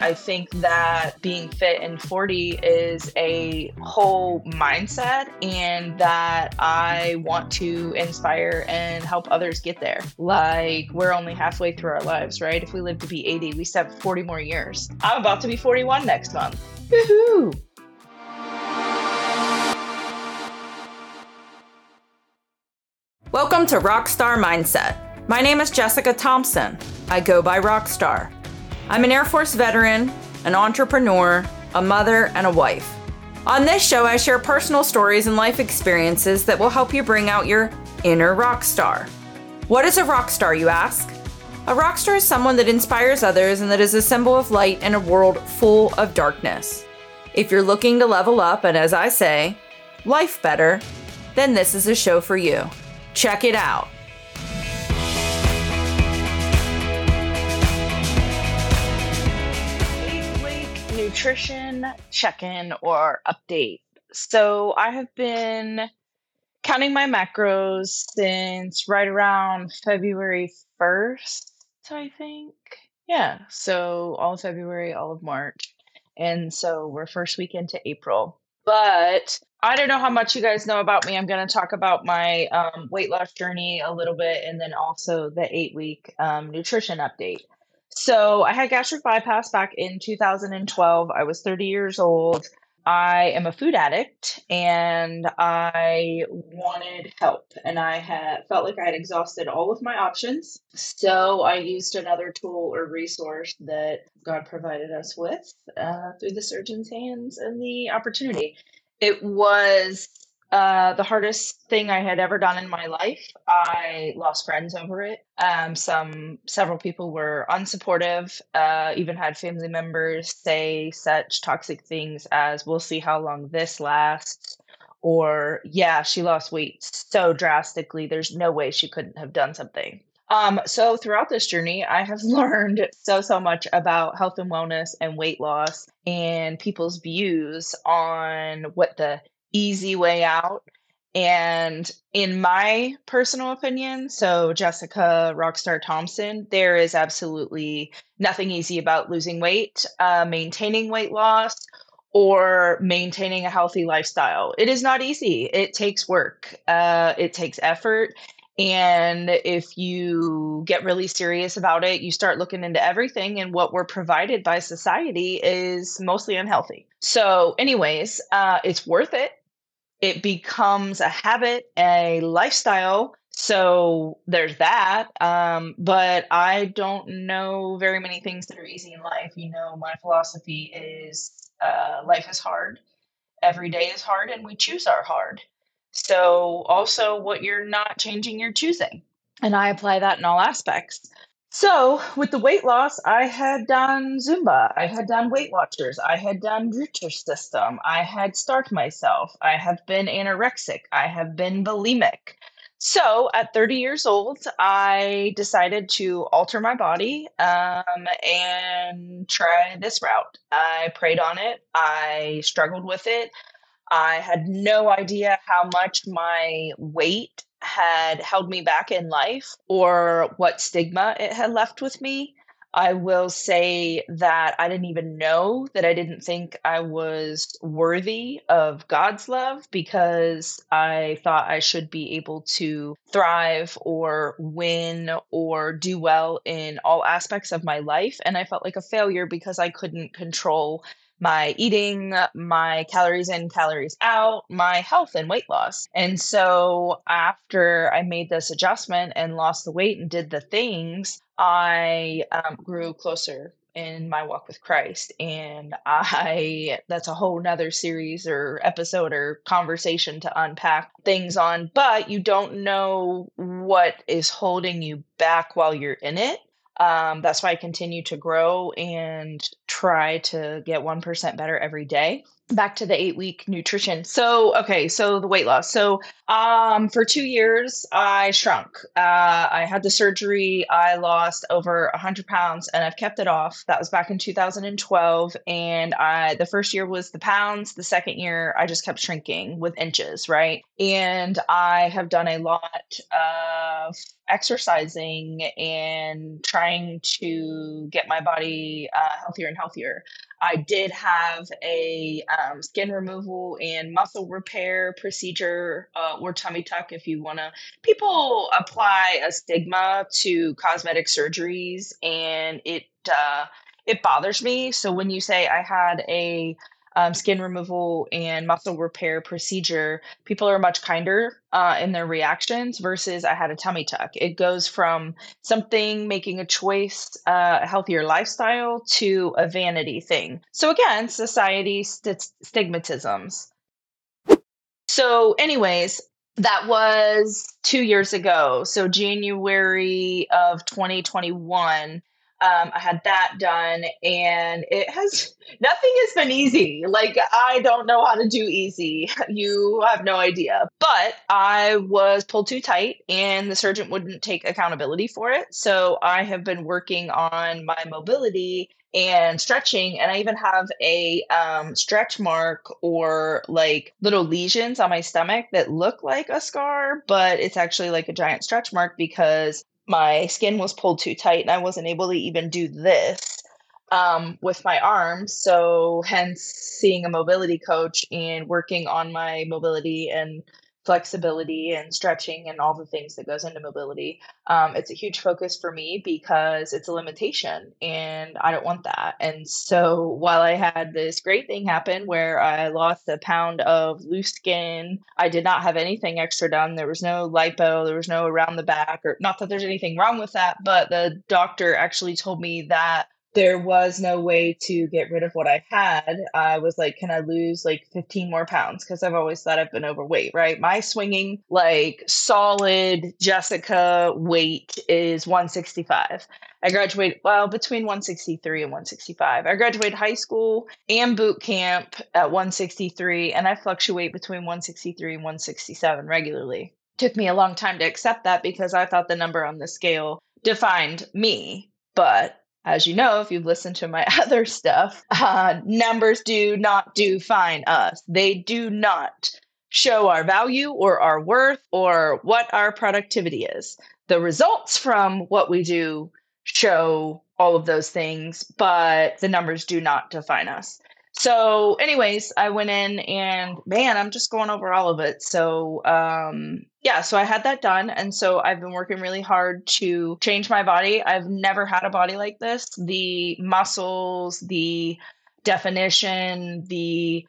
I think that being fit in 40 is a whole mindset and that I want to inspire and help others get there. Like, we're only halfway through our lives, right? If we live to be 80, we still have 40 more years. I'm about to be 41 next month. Woohoo! Welcome to Rockstar Mindset. My name is Jessica Thompson. I go by Rockstar. I'm an Air Force veteran, an entrepreneur, a mother, and a wife. On this show, I share personal stories and life experiences that will help you bring out your inner rock star. What is a rock star, you ask? A rock star is someone that inspires others and that is a symbol of light in a world full of darkness. If you're looking to level up and, as I say, life better, then this is a show for you. Check it out. Nutrition check in or update. So I have been counting my macros since right around February 1st, I think. Yeah. So all of February, all of March. And so we're first week into April. But I don't know how much you guys know about me. I'm going to talk about my um, weight loss journey a little bit and then also the eight week um, nutrition update. So I had gastric bypass back in 2012. I was 30 years old. I am a food addict and I wanted help and I had felt like I had exhausted all of my options. So I used another tool or resource that God provided us with uh, through the surgeon's hands and the opportunity. It was uh, the hardest thing I had ever done in my life. I lost friends over it. Um, some several people were unsupportive. Uh, even had family members say such toxic things as "We'll see how long this lasts," or "Yeah, she lost weight so drastically. There's no way she couldn't have done something." Um, so throughout this journey, I have learned so so much about health and wellness and weight loss and people's views on what the easy way out. And in my personal opinion, so Jessica Rockstar Thompson, there is absolutely nothing easy about losing weight, uh, maintaining weight loss, or maintaining a healthy lifestyle. It is not easy. It takes work, uh, it takes effort. And if you get really serious about it, you start looking into everything, and what we're provided by society is mostly unhealthy. So, anyways, uh, it's worth it it becomes a habit, a lifestyle. So there's that. Um, but I don't know very many things that are easy in life. You know, my philosophy is uh, life is hard, every day is hard, and we choose our hard. So also, what you're not changing, you're choosing. And I apply that in all aspects. So, with the weight loss, I had done Zumba, I had done Weight Watchers, I had done Nutrisystem, I had Start Myself, I have been anorexic, I have been bulimic. So, at 30 years old, I decided to alter my body um, and try this route. I prayed on it, I struggled with it. I had no idea how much my weight had held me back in life or what stigma it had left with me. I will say that I didn't even know that I didn't think I was worthy of God's love because I thought I should be able to thrive or win or do well in all aspects of my life. And I felt like a failure because I couldn't control my eating, my calories in, calories out, my health and weight loss. And so after I made this adjustment and lost the weight and did the things, I um, grew closer in my walk with Christ. And I, that's a whole nother series or episode or conversation to unpack things on, but you don't know what is holding you back while you're in it. Um, that's why I continue to grow and try to get 1% better every day. Back to the eight week nutrition. So, okay, so the weight loss. So, um, for two years, I shrunk. Uh, I had the surgery. I lost over 100 pounds and I've kept it off. That was back in 2012. And I, the first year was the pounds. The second year, I just kept shrinking with inches, right? And I have done a lot of exercising and trying to get my body uh, healthier and healthier. I did have a um, skin removal and muscle repair procedure uh, or tummy tuck if you want to. People apply a stigma to cosmetic surgeries and it uh, it bothers me. So when you say I had a um, skin removal and muscle repair procedure, people are much kinder uh, in their reactions versus I had a tummy tuck. It goes from something making a choice, uh, a healthier lifestyle, to a vanity thing. So, again, society st- stigmatisms. So, anyways, that was two years ago. So, January of 2021 um, I had that done, and it has nothing has been easy. Like I don't know how to do easy. You have no idea. But I was pulled too tight, and the surgeon wouldn't take accountability for it. So I have been working on my mobility and stretching and i even have a um, stretch mark or like little lesions on my stomach that look like a scar but it's actually like a giant stretch mark because my skin was pulled too tight and I wasn't able to even do this um, with my arms. So, hence, seeing a mobility coach and working on my mobility and flexibility and stretching and all the things that goes into mobility um, it's a huge focus for me because it's a limitation and i don't want that. And so while i had this great thing happen where i lost a pound of loose skin i did not have anything extra done. There was no lipo there was no around the back or not that there's anything wrong with that but the doctor actually told me that there was no way to get rid of what I had. I was like, can I lose like 15 more pounds? Because I've always thought I've been overweight, right? My swinging, like solid Jessica weight is 165. I graduated, well, between 163 and 165. I graduated high school and boot camp at 163, and I fluctuate between 163 and 167 regularly. Took me a long time to accept that because I thought the number on the scale defined me. But as you know, if you've listened to my other stuff, uh, numbers do not define us. They do not show our value or our worth or what our productivity is. The results from what we do show all of those things, but the numbers do not define us. So, anyways, I went in and man, I'm just going over all of it. So, um, yeah, so I had that done. And so I've been working really hard to change my body. I've never had a body like this. The muscles, the definition, the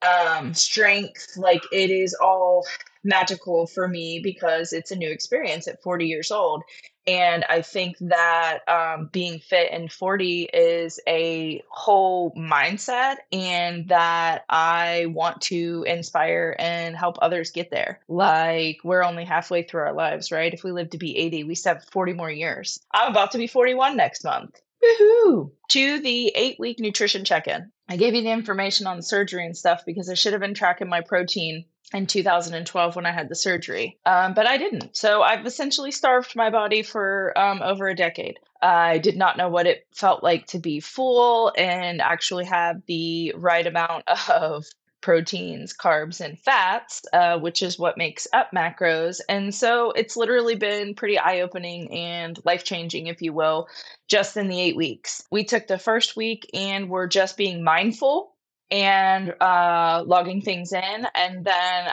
um, strength, like it is all magical for me because it's a new experience at 40 years old. And I think that um, being fit in 40 is a whole mindset, and that I want to inspire and help others get there. Like, we're only halfway through our lives, right? If we live to be 80, we still have 40 more years. I'm about to be 41 next month. Woohoo! To the eight week nutrition check in. I gave you the information on surgery and stuff because I should have been tracking my protein in 2012 when I had the surgery, um, but I didn't. So I've essentially starved my body for um, over a decade. I did not know what it felt like to be full and actually have the right amount of proteins, carbs, and fats, uh, which is what makes up macros. And so it's literally been pretty eye opening and life changing, if you will, just in the eight weeks. We took the first week and we're just being mindful and uh, logging things in. And then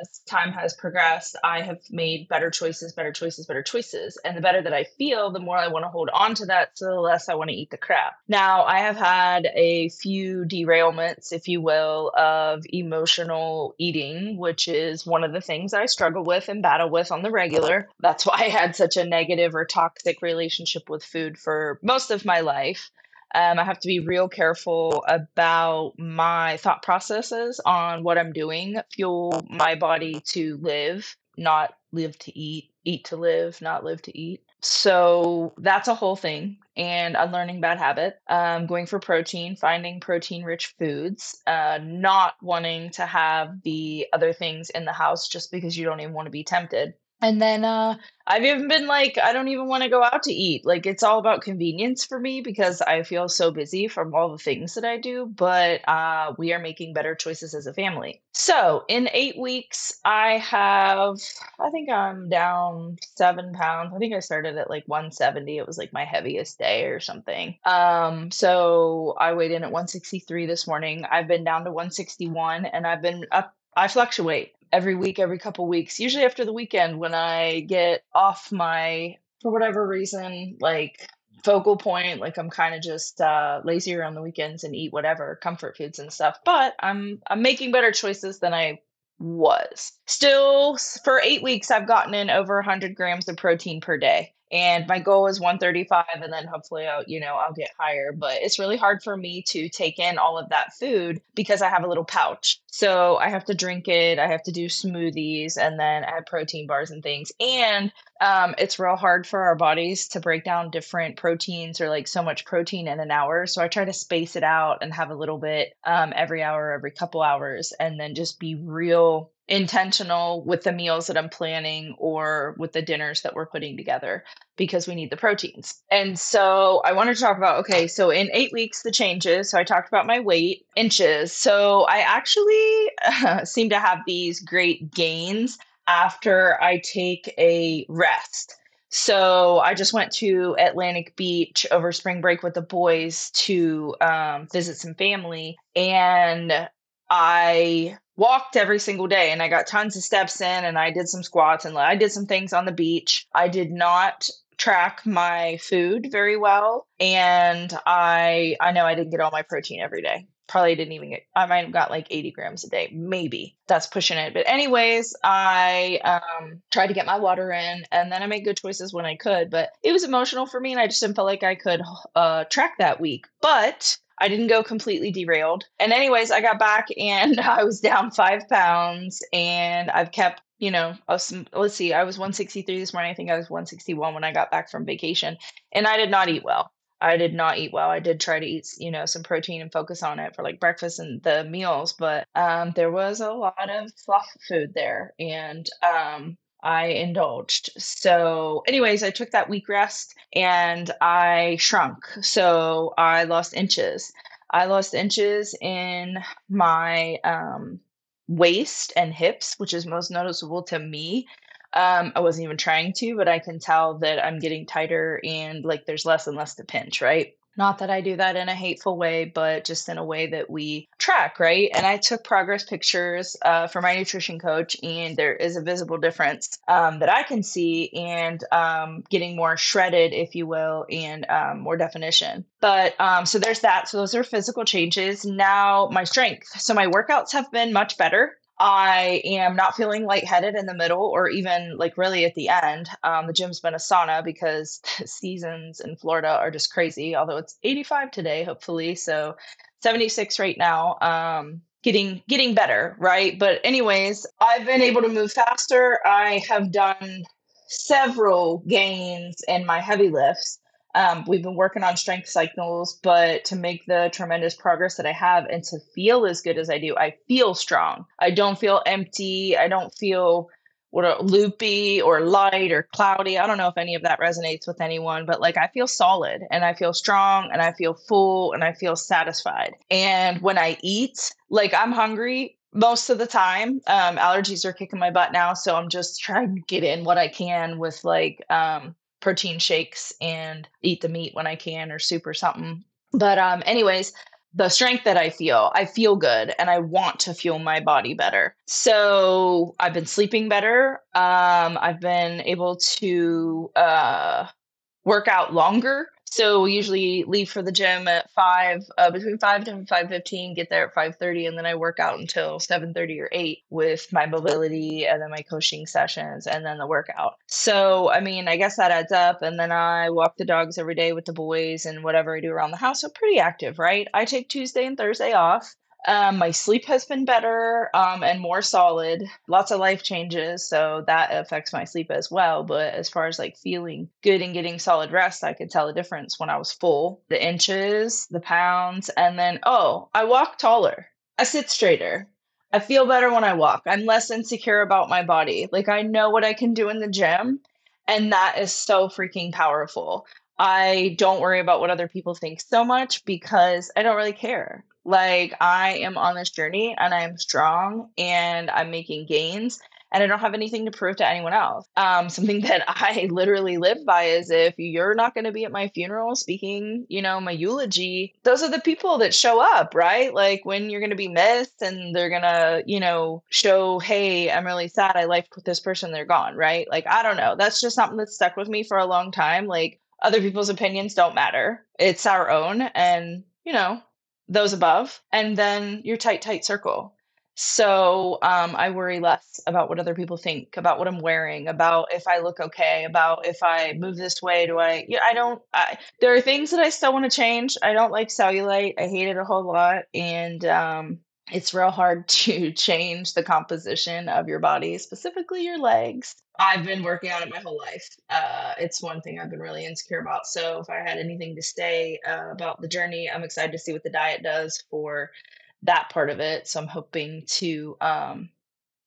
as time has progressed, I have made better choices, better choices, better choices. And the better that I feel, the more I want to hold on to that, so the less I want to eat the crap. Now, I have had a few derailments, if you will, of emotional eating, which is one of the things I struggle with and battle with on the regular. That's why I had such a negative or toxic relationship with food for most of my life. Um, I have to be real careful about my thought processes on what I'm doing, fuel my body to live, not live to eat, eat to live, not live to eat. so that's a whole thing and unlearning bad habit um, going for protein finding protein rich foods uh, not wanting to have the other things in the house just because you don't even want to be tempted and then uh, I've even been like, I don't even want to go out to eat. Like, it's all about convenience for me because I feel so busy from all the things that I do. But uh, we are making better choices as a family. So, in eight weeks, I have, I think I'm down seven pounds. I think I started at like 170. It was like my heaviest day or something. Um, so I weighed in at 163 this morning. I've been down to 161 and I've been up I fluctuate every week, every couple weeks, usually after the weekend when I get off my, for whatever reason, like focal point like i'm kind of just uh lazier on the weekends and eat whatever comfort foods and stuff but i'm i'm making better choices than i was. Still for eight weeks i've gotten in over 100 grams of protein per day and my goal is 135 and then hopefully I'll, you know I'll get higher but it's really hard for me to take in all of that food because I have a little pouch. So I have to drink it I have to do smoothies and then add protein bars and things and um, it's real hard for our bodies to break down different proteins or like so much protein in an hour so I try to space it out and have a little bit um, every hour every couple hours and then just be real intentional with the meals that I'm planning or with the dinners that we're putting together because we need the proteins. And so I wanted to talk about okay, so in eight weeks, the changes. So I talked about my weight, inches. So I actually uh, seem to have these great gains after I take a rest. So I just went to Atlantic Beach over spring break with the boys to um, visit some family. And I walked every single day and I got tons of steps in and I did some squats and I did some things on the beach. I did not track my food very well and I I know I didn't get all my protein every day. Probably didn't even get I might have got like 80 grams a day, maybe. That's pushing it. But anyways, I um tried to get my water in and then I made good choices when I could, but it was emotional for me and I just didn't feel like I could uh track that week. But I didn't go completely derailed. And, anyways, I got back and I was down five pounds and I've kept, you know, let's see, I was 163 this morning. I think I was 161 when I got back from vacation. And I did not eat well. I did not eat well. I did try to eat, you know, some protein and focus on it for like breakfast and the meals, but um, there was a lot of fluff food there. And um, I indulged. So, anyways, I took that week rest and I shrunk. So, I lost inches. I lost inches in my um, waist and hips, which is most noticeable to me. Um, I wasn't even trying to, but I can tell that I'm getting tighter and like there's less and less to pinch, right? Not that I do that in a hateful way, but just in a way that we track, right? And I took progress pictures uh, for my nutrition coach, and there is a visible difference um, that I can see, and um, getting more shredded, if you will, and um, more definition. But um, so there's that. So those are physical changes. Now, my strength. So my workouts have been much better. I am not feeling lightheaded in the middle or even like really at the end. Um, the gym's been a sauna because seasons in Florida are just crazy, although it's 85 today, hopefully. So 76 right now. Um, getting getting better, right? But anyways, I've been able to move faster. I have done several gains in my heavy lifts. Um, we've been working on strength cycles, but to make the tremendous progress that I have and to feel as good as I do, I feel strong. I don't feel empty. I don't feel what loopy or light or cloudy. I don't know if any of that resonates with anyone, but like I feel solid and I feel strong and I feel full and I feel satisfied. And when I eat, like I'm hungry most of the time. Um, allergies are kicking my butt now, so I'm just trying to get in what I can with like um, protein shakes and eat the meat when I can or soup or something. But um anyways, the strength that I feel, I feel good and I want to fuel my body better. So I've been sleeping better. Um, I've been able to uh, work out longer. So we usually leave for the gym at five, uh, between five and five fifteen. Get there at five thirty, and then I work out until seven thirty or eight with my mobility, and then my coaching sessions, and then the workout. So I mean, I guess that adds up. And then I walk the dogs every day with the boys, and whatever I do around the house. So pretty active, right? I take Tuesday and Thursday off. Um, my sleep has been better um, and more solid. Lots of life changes, so that affects my sleep as well. But as far as like feeling good and getting solid rest, I could tell a difference when I was full. The inches, the pounds, and then oh, I walk taller. I sit straighter. I feel better when I walk. I'm less insecure about my body. Like I know what I can do in the gym, and that is so freaking powerful. I don't worry about what other people think so much because I don't really care. Like, I am on this journey and I am strong and I'm making gains and I don't have anything to prove to anyone else. Um, something that I literally live by is if you're not going to be at my funeral speaking, you know, my eulogy, those are the people that show up, right? Like when you're going to be missed and they're going to, you know, show, hey, I'm really sad. I liked with this person, they're gone, right? Like, I don't know. That's just something that stuck with me for a long time. Like, other people's opinions don't matter. It's our own. And, you know, those above, and then your tight, tight circle. So um, I worry less about what other people think, about what I'm wearing, about if I look okay, about if I move this way. Do I? Yeah, I don't. I, there are things that I still want to change. I don't like cellulite. I hate it a whole lot, and um, it's real hard to change the composition of your body, specifically your legs. I've been working on it my whole life. Uh, it's one thing I've been really insecure about. So if I had anything to say uh, about the journey, I'm excited to see what the diet does for that part of it. So I'm hoping to, um,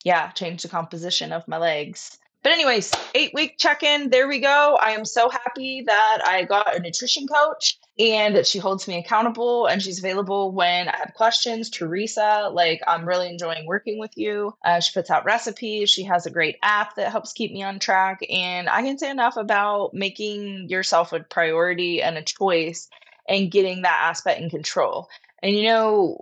yeah, change the composition of my legs. But anyways, eight week check in. There we go. I am so happy that I got a nutrition coach and that she holds me accountable and she's available when I have questions. Teresa, like I'm really enjoying working with you. Uh, she puts out recipes. She has a great app that helps keep me on track. And I can say enough about making yourself a priority and a choice and getting that aspect in control. And you know,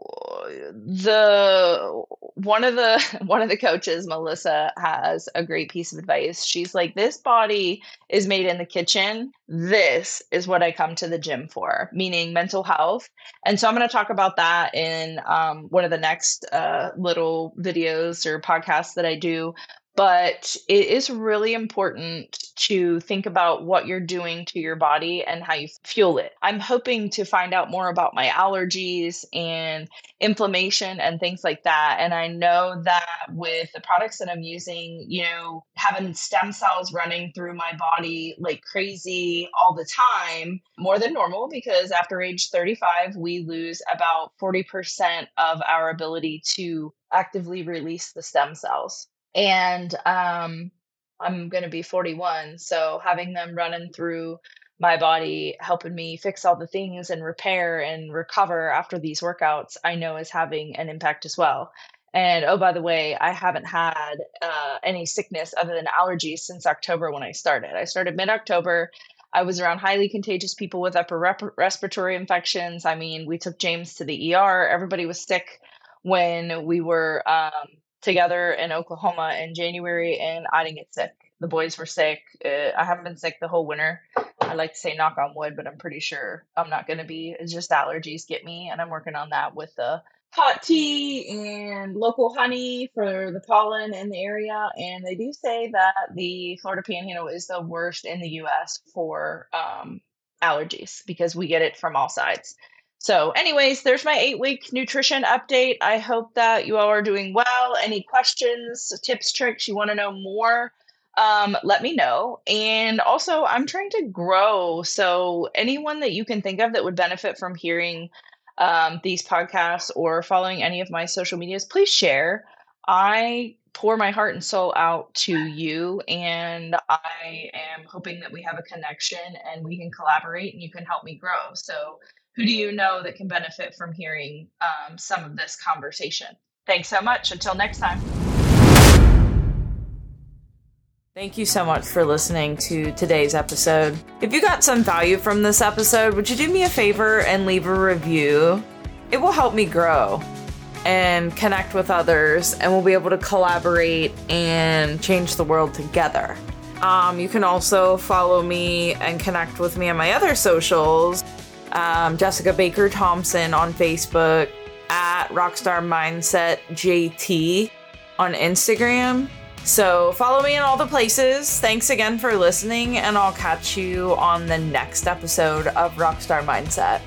the one of the one of the coaches, Melissa, has a great piece of advice. She's like, "This body is made in the kitchen. This is what I come to the gym for, meaning mental health." And so I'm going to talk about that in um, one of the next uh, little videos or podcasts that I do but it is really important to think about what you're doing to your body and how you fuel it. I'm hoping to find out more about my allergies and inflammation and things like that. And I know that with the products that I'm using, you know, having stem cells running through my body like crazy all the time, more than normal, because after age 35, we lose about 40% of our ability to actively release the stem cells and um, I'm going to be 41. So having them running through my body, helping me fix all the things and repair and recover after these workouts, I know is having an impact as well. And oh, by the way, I haven't had uh, any sickness other than allergies since October when I started. I started mid October. I was around highly contagious people with upper rep- respiratory infections. I mean, we took James to the ER. Everybody was sick when we were um, together in Oklahoma in January, and I didn't get sick. The boys were sick. Uh, I haven't been sick the whole winter. I like to say knock on wood, but I'm pretty sure I'm not going to be. It's just allergies get me, and I'm working on that with the hot tea and local honey for the pollen in the area. And they do say that the Florida Panhandle is the worst in the U.S. for um, allergies because we get it from all sides. So, anyways, there's my eight week nutrition update. I hope that you all are doing well. Any questions, tips, tricks, you want to know more, um, let me know. And also, I'm trying to grow. So, anyone that you can think of that would benefit from hearing um, these podcasts or following any of my social medias, please share. I pour my heart and soul out to you, and I am hoping that we have a connection and we can collaborate and you can help me grow. So, who do you know that can benefit from hearing um, some of this conversation? Thanks so much. Until next time. Thank you so much for listening to today's episode. If you got some value from this episode, would you do me a favor and leave a review? It will help me grow and connect with others, and we'll be able to collaborate and change the world together. Um, you can also follow me and connect with me on my other socials um, Jessica Baker Thompson on Facebook, at Rockstar Mindset JT on Instagram. So follow me in all the places. Thanks again for listening, and I'll catch you on the next episode of Rockstar Mindset.